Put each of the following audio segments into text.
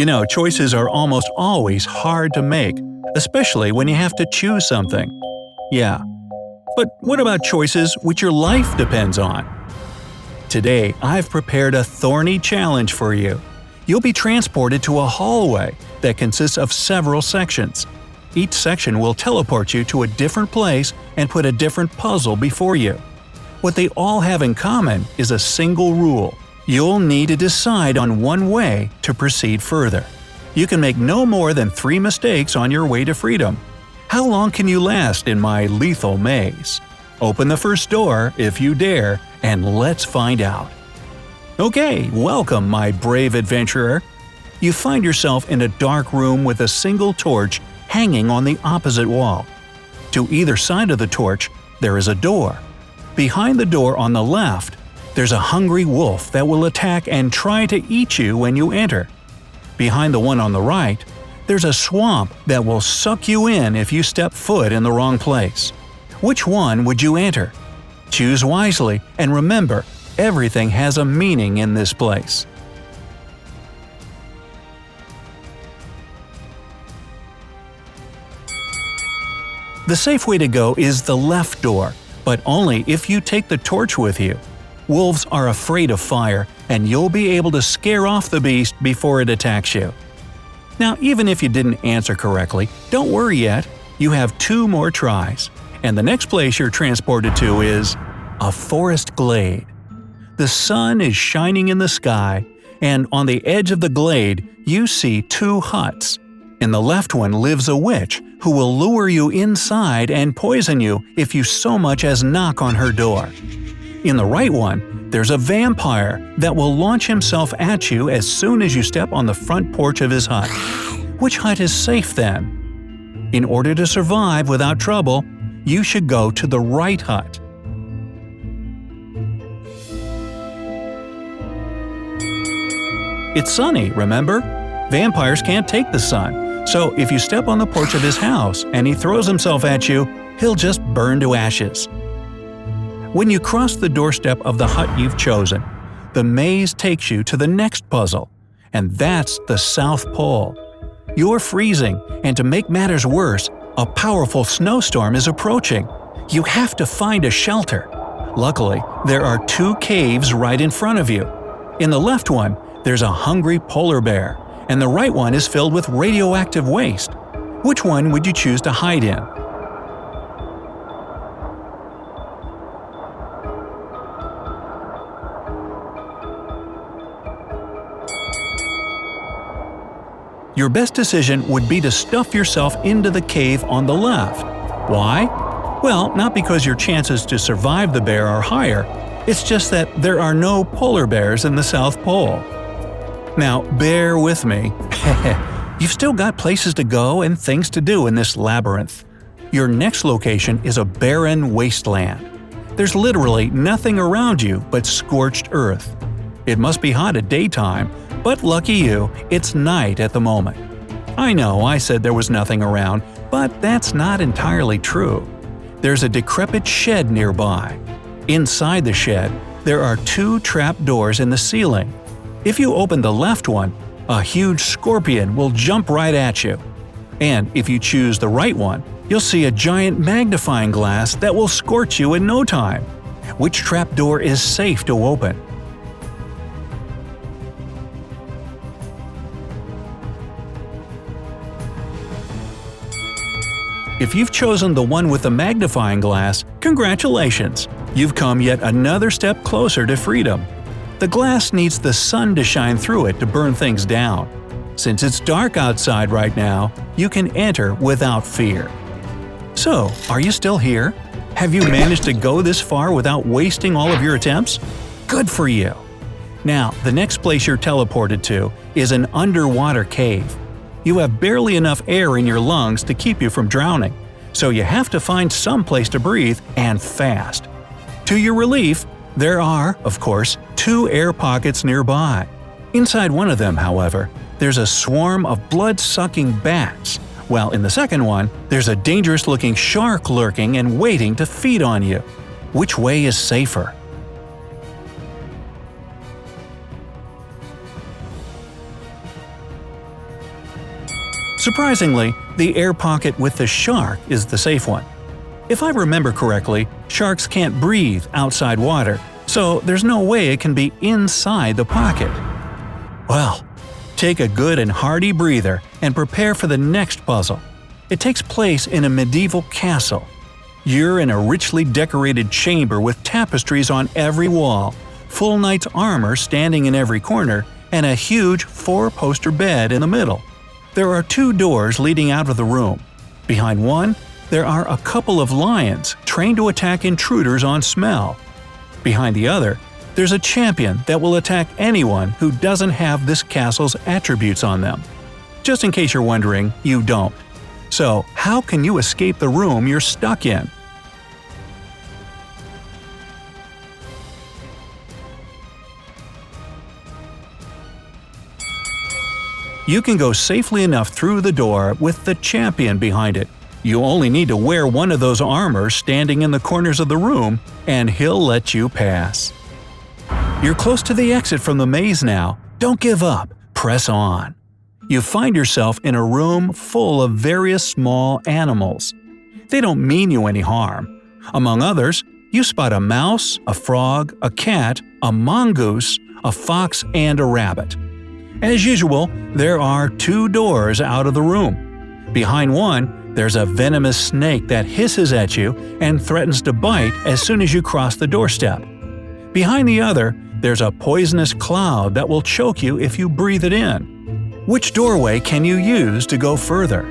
You know, choices are almost always hard to make, especially when you have to choose something. Yeah. But what about choices which your life depends on? Today, I've prepared a thorny challenge for you. You'll be transported to a hallway that consists of several sections. Each section will teleport you to a different place and put a different puzzle before you. What they all have in common is a single rule. You'll need to decide on one way to proceed further. You can make no more than three mistakes on your way to freedom. How long can you last in my lethal maze? Open the first door, if you dare, and let's find out. Okay, welcome, my brave adventurer. You find yourself in a dark room with a single torch hanging on the opposite wall. To either side of the torch, there is a door. Behind the door on the left, there's a hungry wolf that will attack and try to eat you when you enter. Behind the one on the right, there's a swamp that will suck you in if you step foot in the wrong place. Which one would you enter? Choose wisely, and remember, everything has a meaning in this place. The safe way to go is the left door, but only if you take the torch with you. Wolves are afraid of fire, and you'll be able to scare off the beast before it attacks you. Now, even if you didn't answer correctly, don't worry yet. You have two more tries and the next place you're transported to is a forest glade. The sun is shining in the sky, and on the edge of the glade, you see two huts. In the left one lives a witch who will lure you inside and poison you if you so much as knock on her door. In the right one, there's a vampire that will launch himself at you as soon as you step on the front porch of his hut. Which hut is safe then? In order to survive without trouble, you should go to the right hut. It's sunny, remember? Vampires can't take the sun, so if you step on the porch of his house and he throws himself at you, he'll just burn to ashes. When you cross the doorstep of the hut you've chosen, the maze takes you to the next puzzle, and that's the South Pole. You're freezing, and to make matters worse, a powerful snowstorm is approaching. You have to find a shelter. Luckily, there are two caves right in front of you. In the left one, there's a hungry polar bear, and the right one is filled with radioactive waste. Which one would you choose to hide in? Your best decision would be to stuff yourself into the cave on the left. Why? Well, not because your chances to survive the bear are higher, it's just that there are no polar bears in the South Pole. Now, bear with me. You've still got places to go and things to do in this labyrinth. Your next location is a barren wasteland. There's literally nothing around you but scorched earth. It must be hot at daytime, but lucky you, it's night at the moment. I know I said there was nothing around, but that's not entirely true. There's a decrepit shed nearby. Inside the shed, there are two trap doors in the ceiling. If you open the left one, a huge scorpion will jump right at you. And if you choose the right one, you'll see a giant magnifying glass that will scorch you in no time. Which trap door is safe to open? If you've chosen the one with the magnifying glass, congratulations! You've come yet another step closer to freedom. The glass needs the sun to shine through it to burn things down. Since it's dark outside right now, you can enter without fear. So, are you still here? Have you managed to go this far without wasting all of your attempts? Good for you! Now, the next place you're teleported to is an underwater cave you have barely enough air in your lungs to keep you from drowning, so you have to find some place to breathe and fast. To your relief, there are, of course, two air pockets nearby. Inside one of them, however, there's a swarm of blood sucking bats, while in the second one, there's a dangerous looking shark lurking and waiting to feed on you. Which way is safer? Surprisingly, the air pocket with the shark is the safe one. If I remember correctly, sharks can't breathe outside water, so there's no way it can be inside the pocket. Well, take a good and hearty breather and prepare for the next puzzle. It takes place in a medieval castle. You're in a richly decorated chamber with tapestries on every wall, full knight's armor standing in every corner, and a huge four-poster bed in the middle. There are two doors leading out of the room. Behind one, there are a couple of lions trained to attack intruders on smell. Behind the other, there's a champion that will attack anyone who doesn't have this castle's attributes on them. Just in case you're wondering, you don't. So, how can you escape the room you're stuck in? You can go safely enough through the door with the champion behind it. You only need to wear one of those armors standing in the corners of the room, and he'll let you pass. You're close to the exit from the maze now. Don't give up. Press on. You find yourself in a room full of various small animals. They don't mean you any harm. Among others, you spot a mouse, a frog, a cat, a mongoose, a fox, and a rabbit. As usual, there are two doors out of the room. Behind one, there's a venomous snake that hisses at you and threatens to bite as soon as you cross the doorstep. Behind the other, there's a poisonous cloud that will choke you if you breathe it in. Which doorway can you use to go further?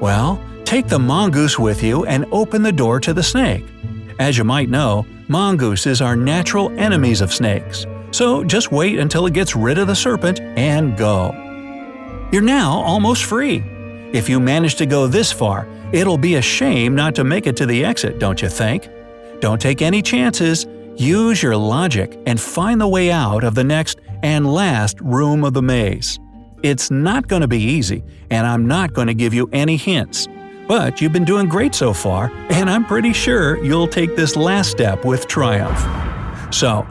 Well, Take the mongoose with you and open the door to the snake. As you might know, mongooses are natural enemies of snakes, so just wait until it gets rid of the serpent and go. You're now almost free. If you manage to go this far, it'll be a shame not to make it to the exit, don't you think? Don't take any chances. Use your logic and find the way out of the next and last room of the maze. It's not going to be easy, and I'm not going to give you any hints. But you've been doing great so far, and I'm pretty sure you'll take this last step with triumph. So,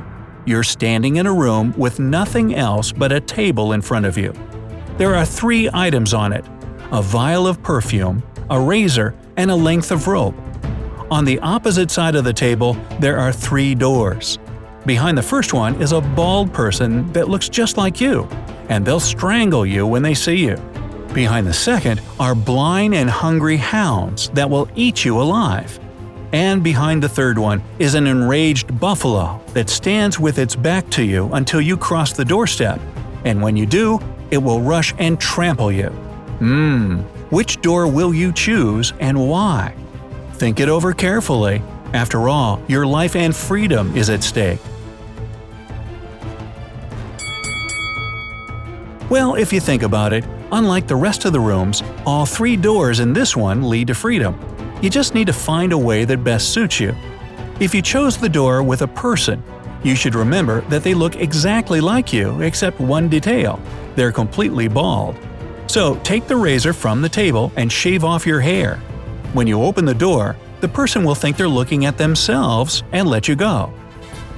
you're standing in a room with nothing else but a table in front of you. There are three items on it a vial of perfume, a razor, and a length of rope. On the opposite side of the table, there are three doors. Behind the first one is a bald person that looks just like you, and they'll strangle you when they see you. Behind the second are blind and hungry hounds that will eat you alive. And behind the third one is an enraged buffalo that stands with its back to you until you cross the doorstep, and when you do, it will rush and trample you. Mmm, which door will you choose and why? Think it over carefully. After all, your life and freedom is at stake. Well, if you think about it, unlike the rest of the rooms, all three doors in this one lead to freedom. You just need to find a way that best suits you. If you chose the door with a person, you should remember that they look exactly like you except one detail they're completely bald. So take the razor from the table and shave off your hair. When you open the door, the person will think they're looking at themselves and let you go.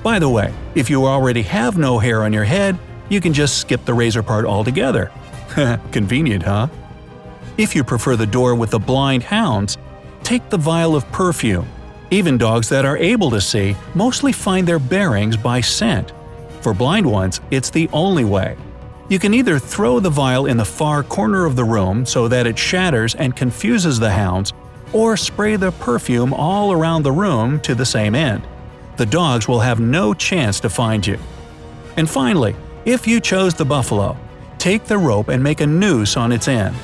By the way, if you already have no hair on your head, you can just skip the razor part altogether. Convenient, huh? If you prefer the door with the blind hounds, take the vial of perfume. Even dogs that are able to see mostly find their bearings by scent. For blind ones, it's the only way. You can either throw the vial in the far corner of the room so that it shatters and confuses the hounds, or spray the perfume all around the room to the same end. The dogs will have no chance to find you. And finally, if you chose the buffalo, take the rope and make a noose on its end.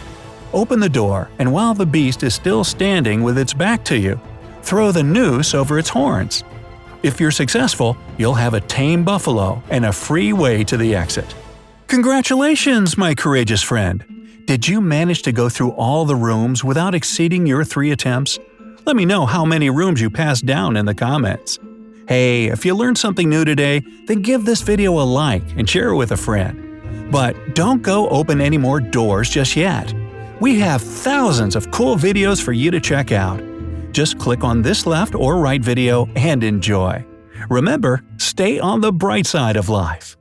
Open the door, and while the beast is still standing with its back to you, throw the noose over its horns. If you're successful, you'll have a tame buffalo and a free way to the exit. Congratulations, my courageous friend! Did you manage to go through all the rooms without exceeding your three attempts? Let me know how many rooms you passed down in the comments. Hey, if you learned something new today, then give this video a like and share it with a friend. But don't go open any more doors just yet. We have thousands of cool videos for you to check out. Just click on this left or right video and enjoy. Remember, stay on the bright side of life.